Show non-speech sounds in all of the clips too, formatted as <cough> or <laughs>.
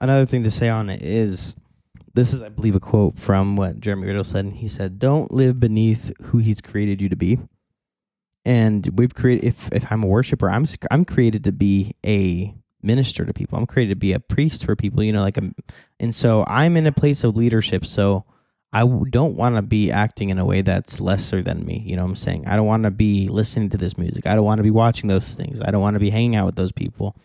another thing to say on it is this is, I believe, a quote from what Jeremy Riddle said. And He said, "Don't live beneath who He's created you to be." And we've created. If if I'm a worshiper, I'm I'm created to be a minister to people. I'm created to be a priest for people. You know, like a, and so I'm in a place of leadership. So I don't want to be acting in a way that's lesser than me. You know what I'm saying? I don't want to be listening to this music. I don't want to be watching those things. I don't want to be hanging out with those people.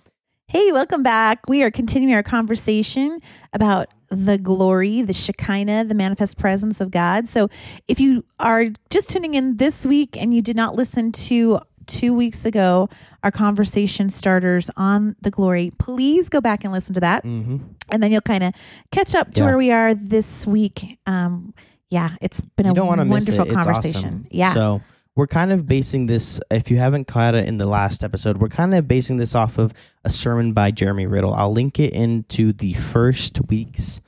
Hey, welcome back. We are continuing our conversation about the glory, the Shekinah, the manifest presence of God. So, if you are just tuning in this week and you did not listen to two weeks ago our conversation starters on the glory, please go back and listen to that. Mm-hmm. And then you'll kind of catch up to Yeah. where we are this week. Um, yeah, it's been you a don't want miss wonderful it. Conversation. awesome. Yeah. So we're kind of basing this. If you haven't caught it in the last episode, we're kind of basing this off of a sermon by Jeremy Riddle. I'll link it into the first week's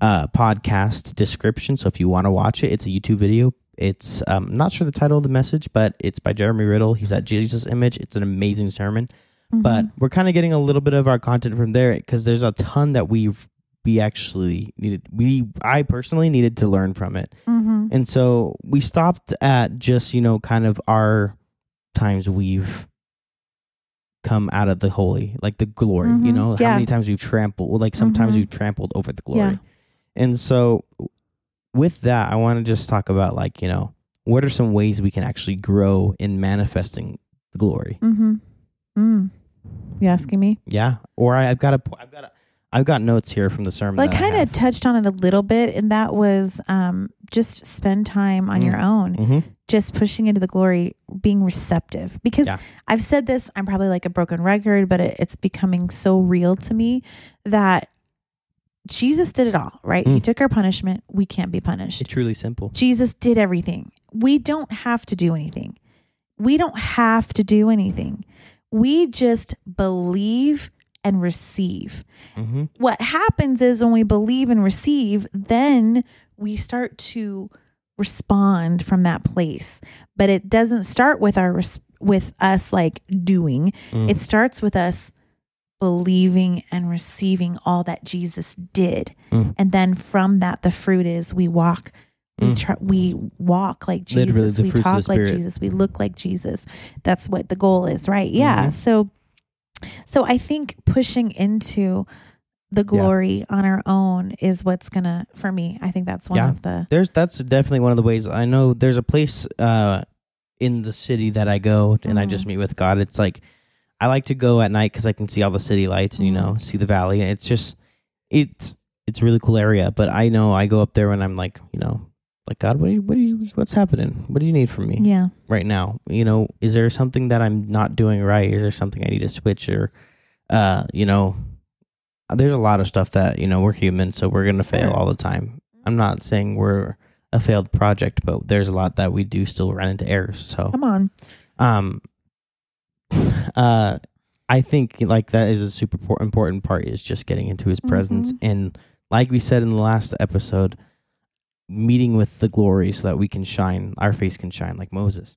uh, podcast description. So if you want to watch it, it's a YouTube video. It's um, I'm not sure the title of the message, but it's by Jeremy Riddle. He's at Jesus Image. It's an amazing sermon. Mhm. But we're kind of getting a little bit of our content from there because there's a ton that we've we actually needed. We I personally needed to learn from it. Mhm. And so we stopped at just, you know, kind of our times we've come out of the holy, like the glory, you Mhm. know, Yeah. how many times we've trampled, like sometimes Mhm. we've trampled over the glory. Yeah. And so with that, I want to just talk about like, you know, what are some ways we can actually grow in manifesting the glory? Mm-hmm. Mm. You asking me? Yeah. Or I, I've got a, I've got a, I've got notes here from the sermon. Well, I kind of touched on it a little bit, and that was um, just spend time on Mm. your own, hmm just pushing into the glory, being receptive. Because Yeah. I've said this, I'm probably like a broken record, but it, it's becoming so real to me that Jesus did it all, right? He Mm. took our punishment. We can't be punished. It's truly simple. Jesus did everything. We don't have to do anything. We don't have to do anything. We just believe and receive hmm what happens is when we believe and receive, then we start to respond from that place. But it doesn't start with our with us like doing. Mm. It starts with us believing and receiving all that Jesus did. Mm. And then from that the fruit is we walk we Mm. try, we walk like Jesus. Literally, we talk like Jesus. We look like Jesus. That's what the goal is, right? Yeah. Mhm. So so I think pushing into the glory on our own is what's gonna for me. I think that's one Yeah. of the There's that's definitely one of the ways I know there's a place uh in the city that I go and I Mhm. just meet with God. It's like I like to go at night cuz I can see all the city lights and you know, see the valley. It's just it's it's a really cool area, but I know I go up there when I'm like, you know, like God, what do you, what do you what's happening? What do you need from me yeah. right now? You know, is there something that I'm not doing right? Is there something I need to switch or uh, you know, there's a lot of stuff that, you know, we're human, so we're going to fail all the time. I'm not saying we're a failed project, but there's a lot that we do still run into errors. So, Come on. um, <sighs> uh, I think like that is a super important part is just getting into his presence. And like we said in the last episode, meeting with the glory so that we can shine, our face can shine like Moses.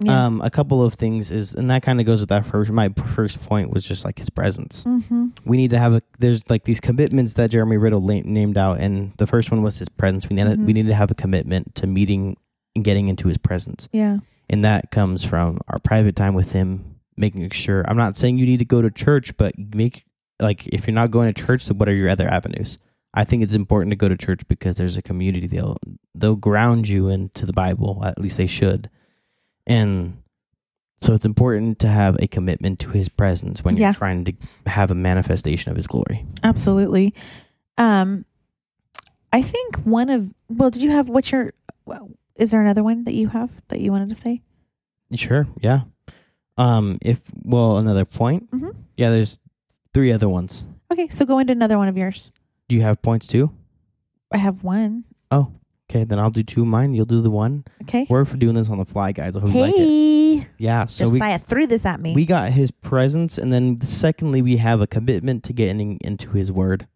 Yeah. Um, a couple of things is, and that kind of goes with that first, my first point was just like his presence mm-hmm. we need to have a there's like these commitments that Jeremy Riddle la- named out and the first one was his presence we need Mhm. we need to have a commitment to meeting and getting into his presence Yeah. and that comes from our private time with him making sure I'm not saying you need to go to church but make like if you're not going to church then what are your other avenues I think it's important to go to church because there's a community they'll they'll ground you into the Bible at least they should and so it's important to have a commitment to his presence when Yeah. you're trying to have a manifestation of his glory. Absolutely. Um, I think one of well, did you have what's your? Is there another one that you have that you wanted to say? Sure, yeah. Um if well another point. Mhm. Yeah, there's three other ones. Okay, so go into another one of yours. Do you have points too? I have one. Oh, okay, then I'll do two of mine, you'll do the one. Okay. We're for doing this on the fly, guys. I hope you like it. Hey, Yeah, so we Josiah threw this at me. we got his presence and then secondly we have a commitment to getting into his word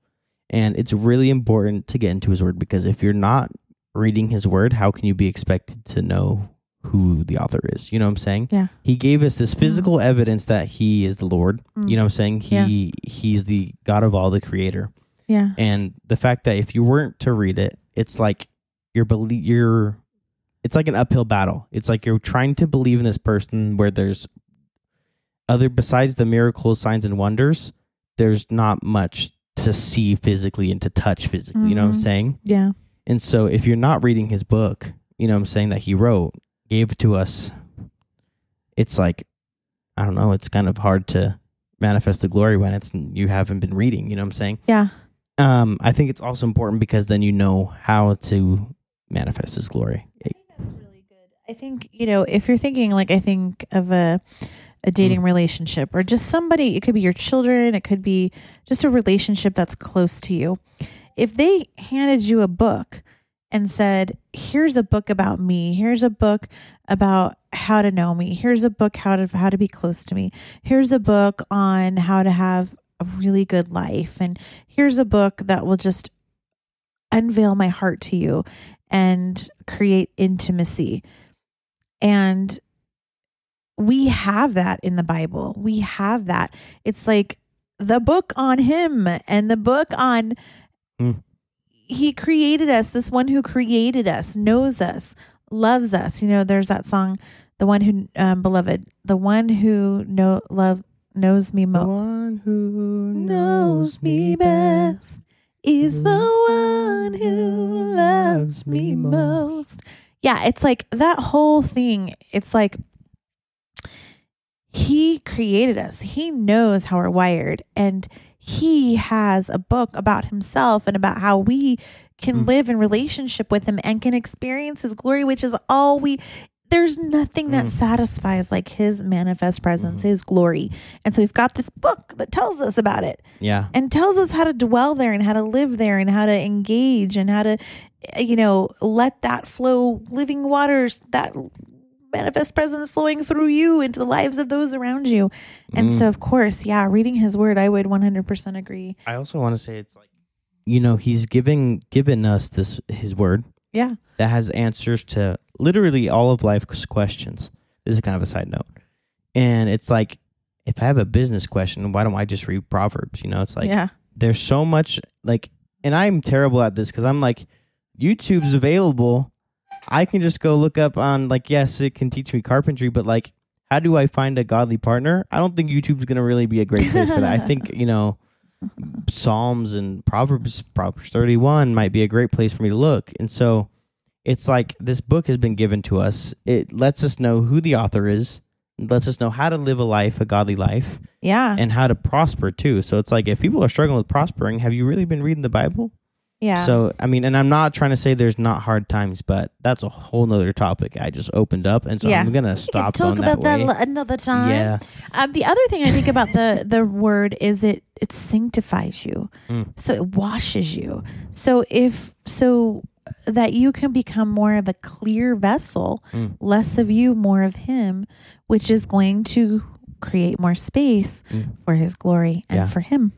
and it's really important to get into his word because if you're not reading his word how can you be expected to know who the author is. You know what I'm saying? Yeah. He gave us this physical evidence that he is the Lord. Mm. You know what I'm saying? He he's the God of all, the creator. Yeah. And the fact that if you weren't to read it, it's like you're belie- you're it's like an uphill battle. It's like you're trying to believe in this person where there's other besides the miracles, signs and wonders, there's not much to see physically and to touch physically, you know what I'm Mhm. saying? Yeah. And so if you're not reading his book, you know what I'm saying that he wrote, gave to us, it's like I don't know, it's kind of hard to manifest the glory when it's you haven't been reading, you know what I'm saying? Yeah. Um, I think it's also important because then you know how to manifest His glory. I think That's really good. I think you know if you're thinking like I think of a a dating relationship or just somebody. It could be your children. It could be just a relationship that's close to you. If they handed you a book and said, "Here's a book about me. Here's a book about how to know me. Here's a book how to how to be close to me. Here's a book on how to have a really good life, and here's a book that will just unveil my heart to you and create intimacy. And we have that in the Bible. We have that. It's like the book on him and the book on Mm. he created us. This one who created us knows us, loves us. You know, there's that song, the one who um, beloved, the one who know love knows me The most one who knows me best is the one who loves me most. Yeah, it's like that whole thing. It's like he created us. He knows how we're wired and he has a book about himself and about how we can Mm. live in relationship with him and can experience his glory, which is all we there's nothing that Mm. satisfies like his manifest presence, Mhm. his glory. And so we've got this book that tells us about it Yeah. and tells us how to dwell there and how to live there and how to engage and how to uh, you know let that flow living waters that manifest presence flowing through you into the lives of those around you and Mm. so of course yeah reading his word i would 100% agree I also want to say it's like you know he's giving given us this his word yeah that has answers to literally all of life's questions. This is kind of a side note, and it's like if I have a business question, why don't I just read Proverbs? You know, it's like yeah there's so much like, and I'm terrible at this because I'm like YouTube's available. I can just go look up on like yes, it can teach me carpentry, but like how do I find a godly partner? I don't think YouTube's gonna really be a great place for that. I think <laughs> you know Psalms and Proverbs, Proverbs 31 might be a great place for me to look. And so it's like this book has been given to us. It lets us know who the author is, it lets us know how to live a life, a godly life, yeah and how to prosper too. So it's like if people are struggling with prospering, have you really been reading the Bible? Yeah So I mean, and I'm not trying to say there's not hard times, but that's a whole nother topic I just opened up, and so Yeah. I'm gonna we can stop talk about that that, way. another time Yeah, Um, the other thing I think about the the word is it it sanctifies you, Mm. so it washes you. So if so that you can become more of a clear vessel, Mm. less of you, more of Him, which is going to create more space Mm. for His glory and Yeah. for Him.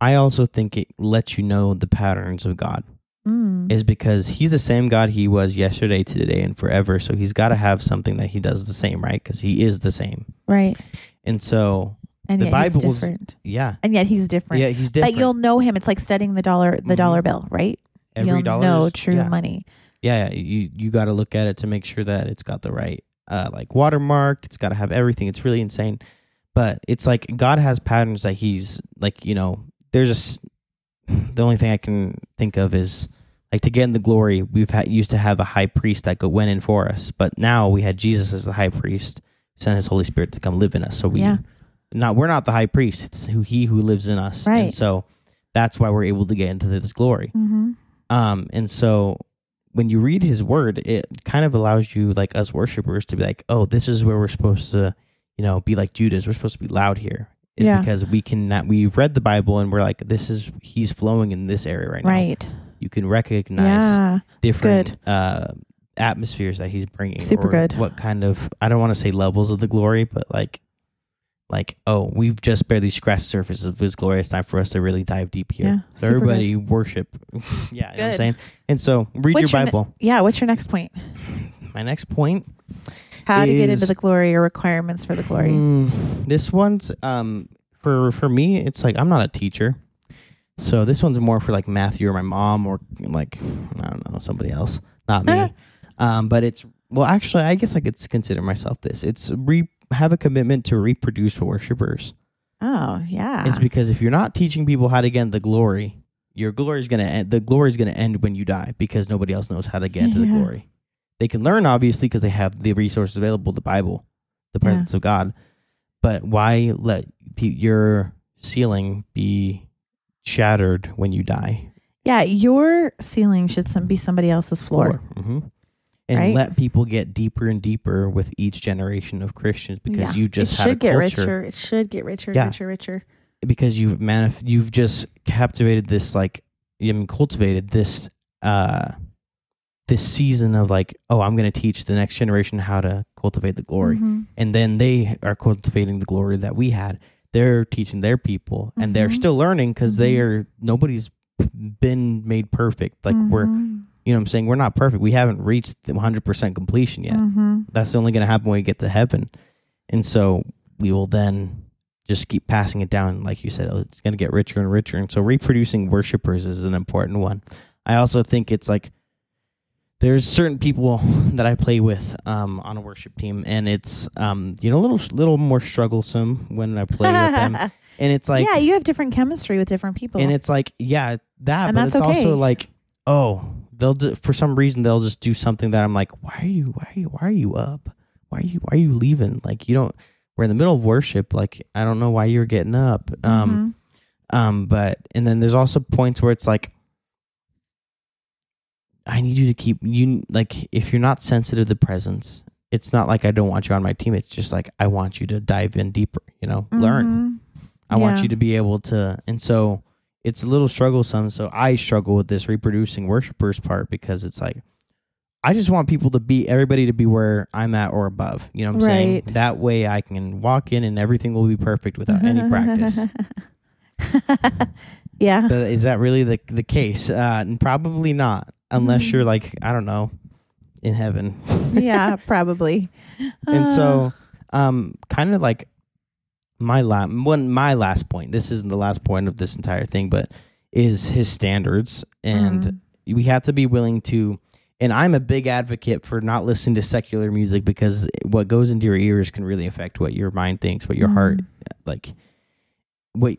I also think it lets you know the patterns of God. Mm. is because he's the same God he was yesterday, today, and forever. So he's got to have something that he does the same, right? Because he is the same. Right, And so, and The he's different, yeah, and yet He's different. yeah, he's different. But you'll know Him. It's like studying the dollar the Mhm. dollar bill, right? Every you'll dollar know is- true yeah. money. Yeah, yeah, you you got to look at it to make sure that it's got the right uh, like watermark. It's got to have everything. It's really insane. But it's like God has patterns that He's like you know. There's a the only thing I can think of is like to get in the glory. We've had used to have a high priest that go went in for us, but now we had Jesus as the high priest, sent His Holy Spirit to come live in us. So we Yeah. not we're not the high priest. It's who He who lives in us. Right. And so that's why we're able to get into this glory. Mm-hmm. Um, and so when you read his word, it kind of allows you, like us worshipers, to be like, oh, this is where we're supposed to, you know, be like Judah. We're supposed to be loud here. Is Yeah. because we can not, we've read the Bible and we're like, this is, he's flowing in this area right, now. Right. You can recognize Yeah. different uh, atmospheres that he's bringing. Super or good. What kind of, I don't want to say levels of the glory, but like, like, oh, we've just barely scratched the surface of his glory. It's time for us to really dive deep here. Yeah, so everybody worship. <laughs> yeah, you know what I'm saying? And so read What's your your ne- Bible. Yeah. What's your next point? my next point. How to get into the glory or requirements for the glory. Mm, this one's um for for me. It's like I'm not a teacher, so this one's more for like Matthew or my mom or like I don't know somebody else, not me. <laughs> um, but it's well, actually, I guess I could consider myself this. It's re have a commitment to reproduce worshipers. Oh, yeah. It's because if you're not teaching people how to get into the glory, your glory is gonna end. The glory is gonna end when you die because nobody else knows how to get into the <laughs> glory. They can learn obviously because they have the resources available, the Bible, the Yeah. presence of God. But why let your ceiling be shattered when you die? yeah, your ceiling should some, be somebody else's floor. hmm And Right? let people get deeper and deeper with each generation of Christians because Yeah. you just it should get richer. It should get richer, Yeah. richer, richer. because you've manif- you've just captivated this like I mean cultivated this uh this season of like oh I'm going to teach the next generation how to cultivate the glory Mhm. and then they are cultivating the glory that we had they're teaching their people and they're Mhm. still learning because they Mhm. are nobody's been made perfect like we're Mhm. you know what I'm saying we're not perfect we haven't reached the 100% completion yet Mhm. that's only going to happen when we get to heaven and so we will then just keep passing it down like you said oh, it's going to get richer and richer and so reproducing worshipers is an important one i also think it's like there's certain people <laughs> that i play with um, on a worship team and it's um, you know a little little more strugglesome when i play with them <laughs> and it's like yeah, you have different chemistry with different people. and it's like yeah that And but that's it's okay. also like oh they'll do, for some reason they'll just do something that i'm like why are you why are you why are you up why are you why are you leaving like you don't we're in the middle of worship like i don't know why you're getting up um Mhm. um but and then there's also points where it's like i need you to keep you like if you're not sensitive to presence it's not like i don't want you on my team it's just like i want you to dive in deeper you know learn Mhm. I want you to be able to, and so it's a little strugglesome. So I struggle with this reproducing worshipers part because it's like I just want people to be everybody to be where I'm at or above. You know what I'm saying? That way I can walk in and everything will be perfect without any practice. <laughs> yeah. But is that really the the case? Uh, and probably not, unless Mhm. you're like I don't know, in heaven. <laughs> yeah, probably. and Uh, so um kind of like my la- one my last point this isn't the last point of this entire thing but is his standards and Mhm. we have to be willing to and i'm a big advocate for not listening to secular music because what goes into your ears can really affect what your mind thinks what your heart Mhm. like what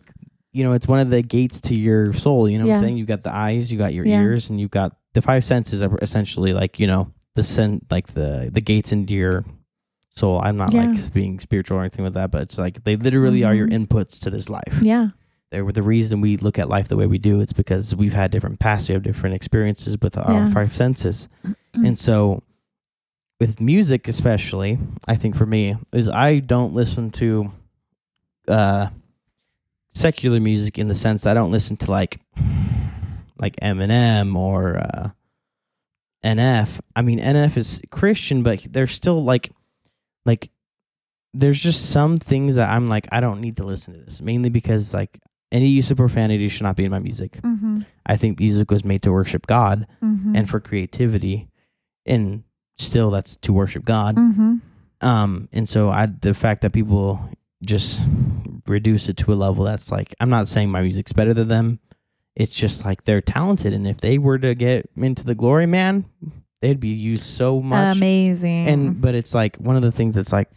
you know it's one of the gates to your soul you know what i'm saying You've got the eyes you got your Yeah. ears and you've got the five senses are essentially like you know the sen- like the the gates into your soul i'm not Yeah. like being spiritual or anything with that but it's like they literally are your Mhm. inputs to this life yeah. they're the reason we look at life the way we do it's because we've had different pasts we have different experiences with our Yeah. five senses and so with music especially i think for me is i don't listen to uh secular music in the sense that i don't listen to like like eminem or uh nf i mean nf is christian but they're still like like there's just some things that i'm like i don't need to listen to this mainly because like any use of profanity should not be in my music Mm-hmm. i think music was made to worship god Mm-hmm. and for creativity and still that's to worship god mm-hmm. um and so i the fact that people just reduce it to a level that's like i'm not saying my music's better than them it's just like they're talented and if they were to get into the glory man they'd be used so much amazing. and but it's like one of the things that's like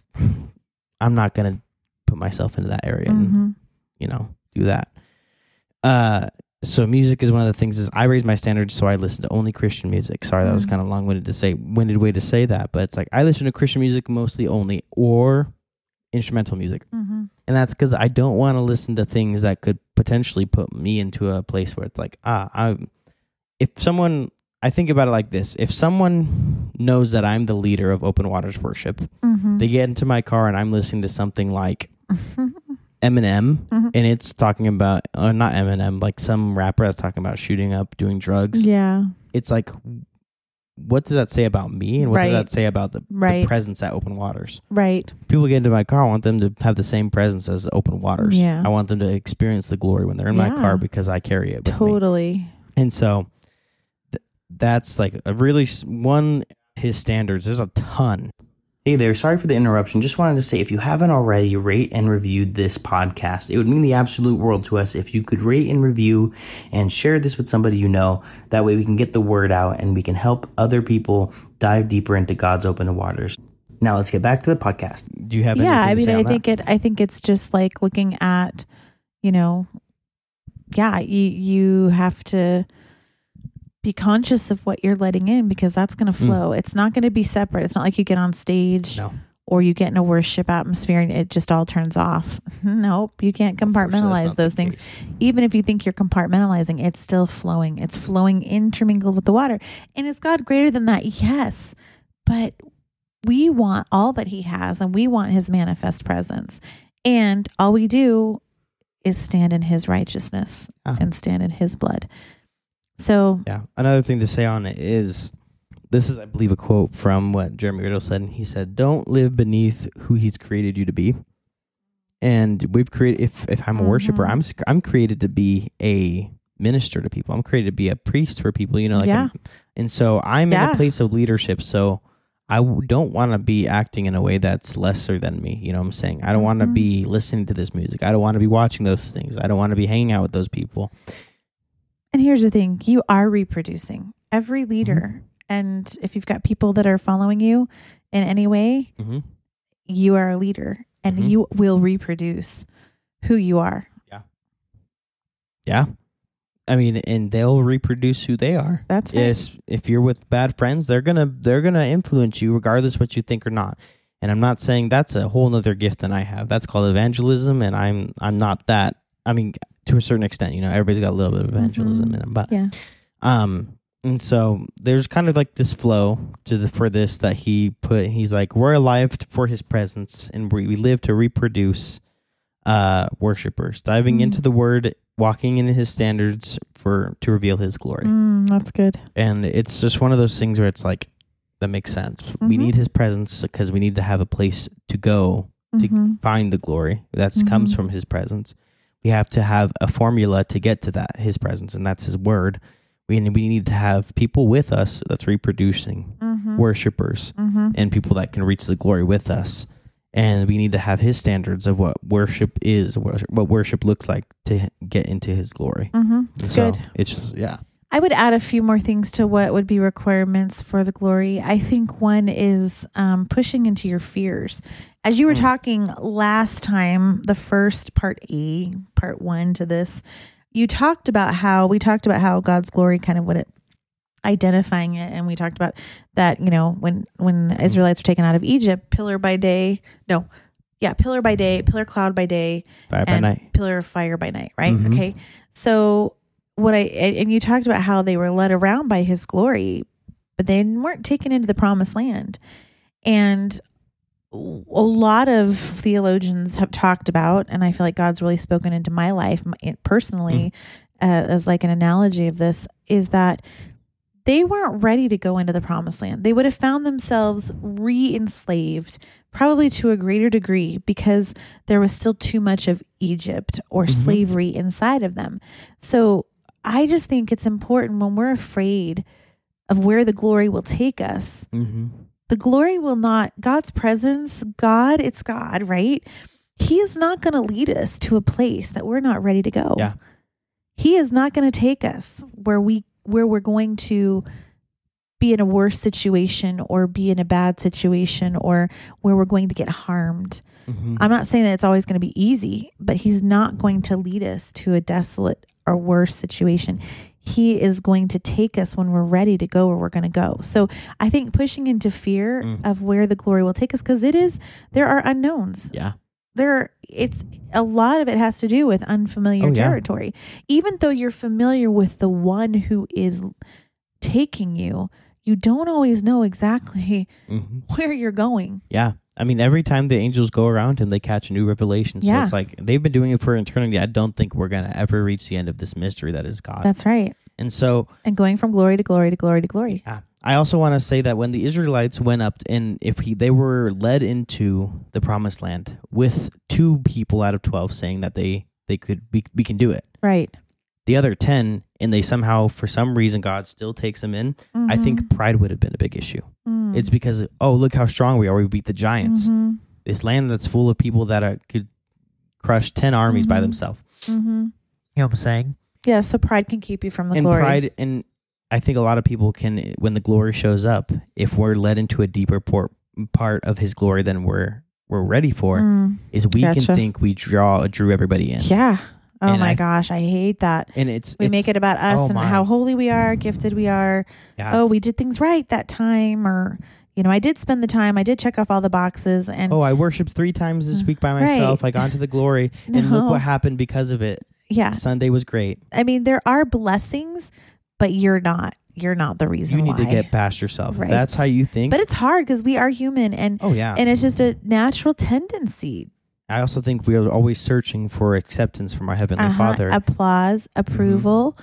i'm not gonna put myself into that area and Mhm. you know do that uh so music is one of the things is i raise my standards so i listen to only christian music sorry that was Mm. kind of long-winded to say winded way to say that but it's like i listen to christian music mostly only or instrumental music Mhm. and that's because i don't want to listen to things that could potentially put me into a place where it's like ah i if someone i think about it like this if someone knows that i'm the leader of open waters worship Mhm. they get into my car and i'm listening to something like <laughs> Eminem, Mhm. and it's talking about uh, not Eminem, like some rapper that's talking about shooting up, doing drugs. yeah. It's like, what does that say about me, and what Right. does that say about the, the presence at Open Waters? Right. People get into my car, I want them to have the same presence as Open Waters. Yeah. I want them to experience the glory when they're in my car because I carry it. With me. Totally. And so, th- that's like a really one his standards. There's a ton. Hey there, sorry for the interruption. Just wanted to say if you haven't already, rate and reviewed this podcast. It would mean the absolute world to us if you could rate and review and share this with somebody you know. That way we can get the word out and we can help other people dive deeper into God's open waters. Now let's get back to the podcast. Do you have yeah i mean i think that? it i think it's just like looking at you know yeah you you have to be conscious of what you're letting in because that's going to Mm. flow. It's not going to be separate. It's not like you get on stage No. or you get in a worship atmosphere and it just all turns off. <laughs> Nope. You can't compartmentalize those things. case. even if you think you're compartmentalizing it's still flowing. It's flowing intermingled with the water. And is god greater than that? Yes. But we want all that he has and we want his manifest presence. And all we do is stand in his righteousness Ah. and stand in his blood so Yeah. Another thing to say on it is this is, I believe, a quote from what Jeremy Riddle said. He said, Don't live beneath who he's created you to be. And we've created, if, if I'm a worshiper, Mhm. I'm, I'm created to be a minister to people. I'm created to be a priest for people, you know, like, Yeah. I'm- and so I'm in a place of leadership. So I w- don't want to be acting in a way that's lesser than me. You know what I'm saying? I don't want to be listening to this music. I don't want to be watching those things. I don't want to be hanging out with those people. And here's the thing you are reproducing every leader Mm-hmm. and if you've got people that are following you in any way hmm you are a leader and Mhm. you will reproduce who you are Yeah. Yeah. I mean, and they'll reproduce who they are. that's right Yes, if you're with bad friends, they're gonna they're gonna influence you regardless what you think or not. And I'm not saying that's a whole nother gift than I have. That's called evangelism, and I'm I'm not that. I mean, to a certain extent, you know, everybody's got a little bit of evangelism Mhm. in them, but yeah um, and so there's kind of like this flow to the for this that he put. He's like, we're alive for his presence, and we, we live to reproduce uh worshipers, diving Mm. into the word, walking in his standards for to reveal his glory. mm, that's good And it's just one of those things where it's like that makes sense. We Mhm. need his presence because we need to have a place to go to Mhm. find the glory that comes Mhm. from his presence. We have to have a formula to get to that his presence, and that's his word. We we need to have people with us that's reproducing Mhm. worshipers Mhm. and people that can reach the glory with us. And we need to have his standards of what worship is, what worship looks like to get into his glory. Mhm. It's So good. It's just yeah. I would add a few more things to what would be requirements for the glory. I think one is um, pushing into your fears. As you were Mm. talking last time, the first part A, part one to this, you talked about how we talked about how God's glory kind of what it identifying it and we talked about that you know when when the israelites were taken out of egypt pillar by day no yeah pillar by day pillar cloud by day Fire by night. pillar of fire by night, right? Mhm. Okay. So what I and and you talked about how they were led around by his glory, but they weren't taken into the promised land. And a lot of theologians have talked about, and I feel like God's really spoken into my life personally, uh, as like an analogy of this, is that they weren't ready to go into the promised land. They would have found themselves re enslaved, probably to a greater degree, because there was still too much of Egypt or Mhm. slavery inside of them. So I just think it's important when we're afraid of where the glory will take us. Mm-hmm. The glory will not, God's presence, God, it's God, right? He is not going to lead us to a place that we're not ready to go. Yeah. He is not going to take us where we where we're going to be in a worse situation or be in a bad situation or where we're going to get harmed. Mm-hmm. I'm not saying that it's always going to be easy, but he's not going to lead us to a desolate or worse situation. He is going to take us when we're ready to go where we're going to go. So I think pushing into fear Mm. of where the glory will take us, because it is, there are unknowns. yeah. There, it's a lot of it has to do with unfamiliar Oh, yeah. territory. Even though you're familiar with the one who is taking you, you don't always know exactly Mm-hmm. <laughs> where you're going. Yeah. I mean, every time the angels go around him, they catch a new revelation. So Yeah. it's like they've been doing it for eternity. I don't think we're going to ever reach the end of this mystery that is God. That's right. and so And going from glory to glory to glory to glory. Yeah. I also want to say that when the Israelites went up and if he, they were led into the promised land with two people out of 12 saying that they they could we, we can do it. Right. The other 10 and they somehow for some reason God still takes them in, I Mhm. think pride would have been a big issue. Mm. It's because oh look how strong we are. We beat the giants. Mhm. This land that's full of people that are, could crush ten armies by Mhm. themselves. Mhm. You know what I'm saying? Yeah, so pride can keep you from the and glory. pride and I think a lot of people can when the glory shows up, if we're led into a deeper por- part of His glory than we're we're ready for, Mm. is we Gotcha. can think we draw drew everybody in, Yeah. Oh And my I- gosh, I hate that. and it's We it's- make it about us oh and my. how holy we are, gifted we are. yeah. Oh, we did things right that time, or you know, I did spend the time. I did check off all the boxes, and Oh, I worshipped three times this mm, week by myself. Right. I got into the glory, and look what happened because of it. yeah, Sunday was great. I mean, there are blessings, but you're not. You're not the reason You need why. to get past yourself. Right. That's how you think. but it's hard because we are human, and oh yeah. and it's just a natural tendency. I also think we are always searching for acceptance from our heavenly Uh-huh. Father. Mm-hmm. applause, approval.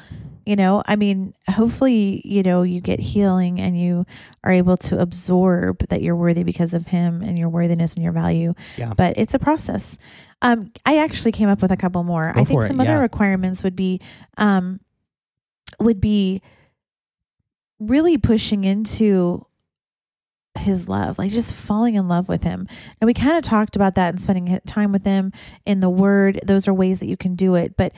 You know, I mean, hopefully, you know, you get healing and you are able to absorb that you're worthy because of Him and your worthiness and your value. Yeah. But it's a process. Um, I actually came up with a couple more. Go I think for it, some other yeah. requirements would be, um, would be really pushing into his love, like just falling in love with him. And we kind of talked about that and spending time with him in the word. Those are ways that you can do it. But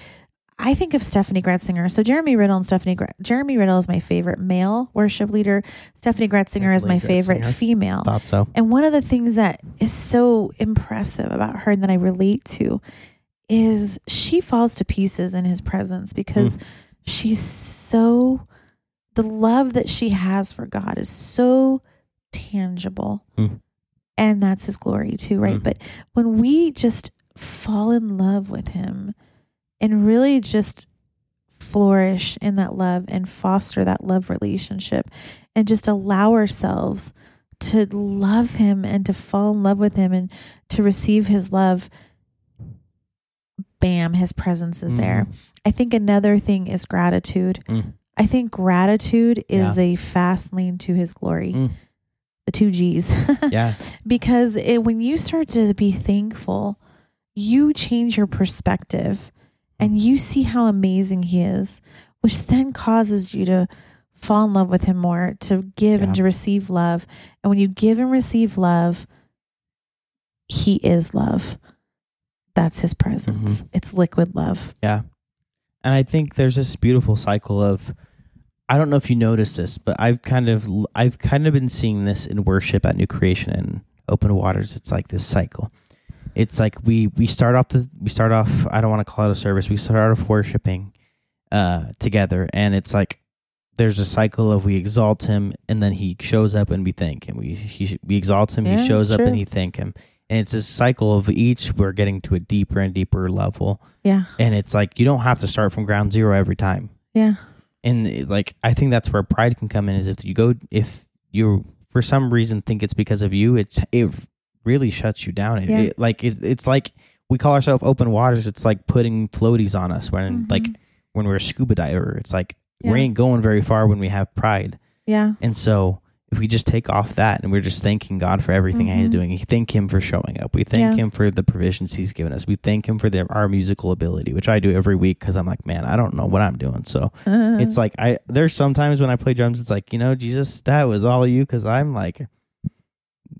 I think of Steffany Gretzinger. So Jeremy Riddle and Steffany Jeremy Riddle is my favorite male worship leader. Steffany Gretzinger is my Definitely favorite female. Thought so. And one of the things that is so impressive about her and that I relate to is she falls to pieces in his presence because hmm. she's so the love that she has for God is so tangible. Mm. And that's his glory too, right? Mm. But when we just fall in love with him and really just flourish in that love and foster that love relationship and just allow ourselves to love him and to fall in love with him and to receive his love bam his presence is there Mhm. i think another thing is gratitude Mm. i think gratitude is Yeah. a fast lane to his glory Mm. Two g's. <laughs> Yeah. because it, when you start to be thankful you change your perspective and you see how amazing he is which then causes you to fall in love with him more to give and to receive love. And when you give and receive love he is love. That's his presence. Mm-hmm. it's liquid love. Yeah. And I think there's this beautiful cycle of I don't know if you noticed this, but I've kind of I've kind of been seeing this in worship at New Creation and Open Waters. It's like this cycle. It's like we we start off the we start off I don't want to call it a service. We start off worshiping uh together and it's like there's a cycle of we exalt him and then he shows up and we thank him. We he, we exalt him, Yeah, he shows up and he thank him. And it's this cycle of each we're getting to a deeper and deeper level yeah and it's like you don't have to start from ground zero every time yeah and like i think that's where pride can come in is if you go if you for some reason think it's because of you it it really shuts you down it, Yeah. it- like it, it's like we call ourselves open waters it's like putting floaties on us when Mhm. like when we're a scuba diver it's like Yeah. we ain't going very far when we have pride yeah and so if we just take off that and we're just thanking God for everything He's Mhm. doing, we thank Him for showing up. We thank Yeah. Him for the provisions He's given us. We thank Him for the, our musical ability, which I do every week because I'm like, man, I don't know what I'm doing. So it's like I there's sometimes when I play drums, it's like you know, Jesus, that was all you because I'm like,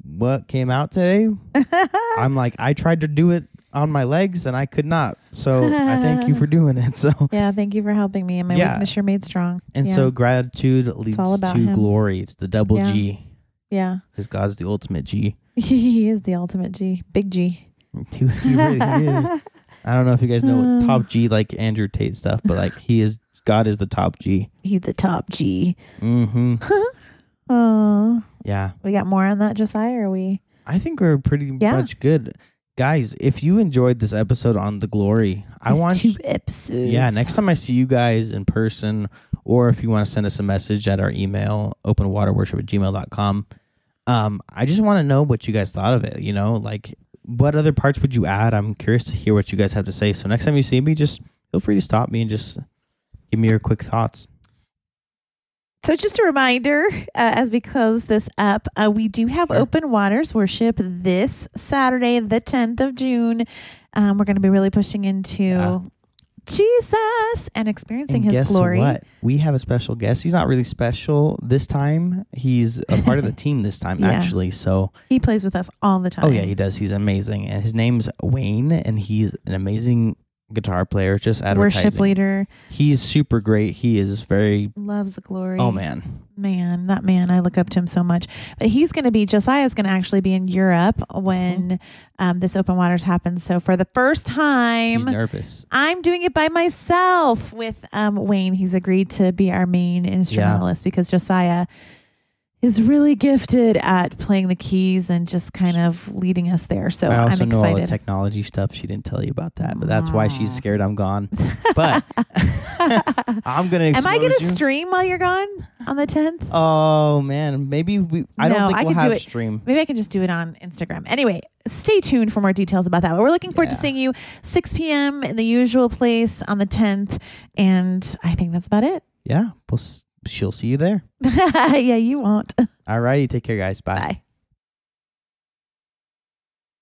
what came out today? <laughs> I'm like, I tried to do it on my legs and I could not. So I thank you for <laughs> doing it. So yeah thank you for helping me and my Yeah. weakness you're made strong and Yeah. so gratitude leads all about to him. glory. It's the double Yeah. G yeah because God's the ultimate G. <laughs> he is the ultimate g big g He, <laughs> he really he is. I don't know if you guys know what Uh. top G like Andrew Tate stuff, but like he is God is the top G. he's the top g Mm-hmm. oh Yeah, we got more on that josiah or are we I think we're pretty Yeah. much good, guys. If you enjoyed this episode on the glory, I want two episodes yeah next time I see you guys in person, or if you want to send us a message at our email openwaterworship at gmail.com, um, I just want to know what you guys thought of it. You know, like what other parts would you add? I'm curious to hear what you guys have to say. So next time you see me, just feel free to stop me and just give me your quick thoughts. So, just a reminder uh, as we close this up, uh, we do have. Open Waters worship this Saturday, the 10th of June. Um, we're going to be really pushing into Yeah. Jesus and experiencing And his guess glory. what? We have a special guest. He's not really special this time. He's a part of the <laughs> team this time, Yeah. actually. So, He plays with us all the time. oh yeah, he does. He's amazing, and his name's Wayne, and he's an amazing guitar player. Just advertising. Worship leader He's super great. He is very. loves the glory. Oh man, man, that man, I look up to him so much. But he's going to be, Josiah's going to actually be in Europe when Mm-hmm. um, this open waters happens. So for the first he's time, nervous. I'm doing it by myself with um, Wayne. He's agreed to be our main instrumentalist because Josiah is really gifted at playing the keys and just kind of leading us there. So I also I'm know all the excited. technology stuff. She didn't tell you about that, but that's why she's scared I'm gone. <laughs> But I'm gonna. Am I gonna you. stream while you're gone on the 10th? Oh man, maybe we. I No, don't think I we'll could do it. stream. Maybe I can just do it on Instagram. Anyway, stay tuned for more details about that. But we're looking forward to seeing you 6 p.m. in the usual place on the 10th. And I think that's about it. Yeah, we'll, s- she'll see you there. <laughs> yeah, you won't. All righty. take care, guys. Bye. Bye.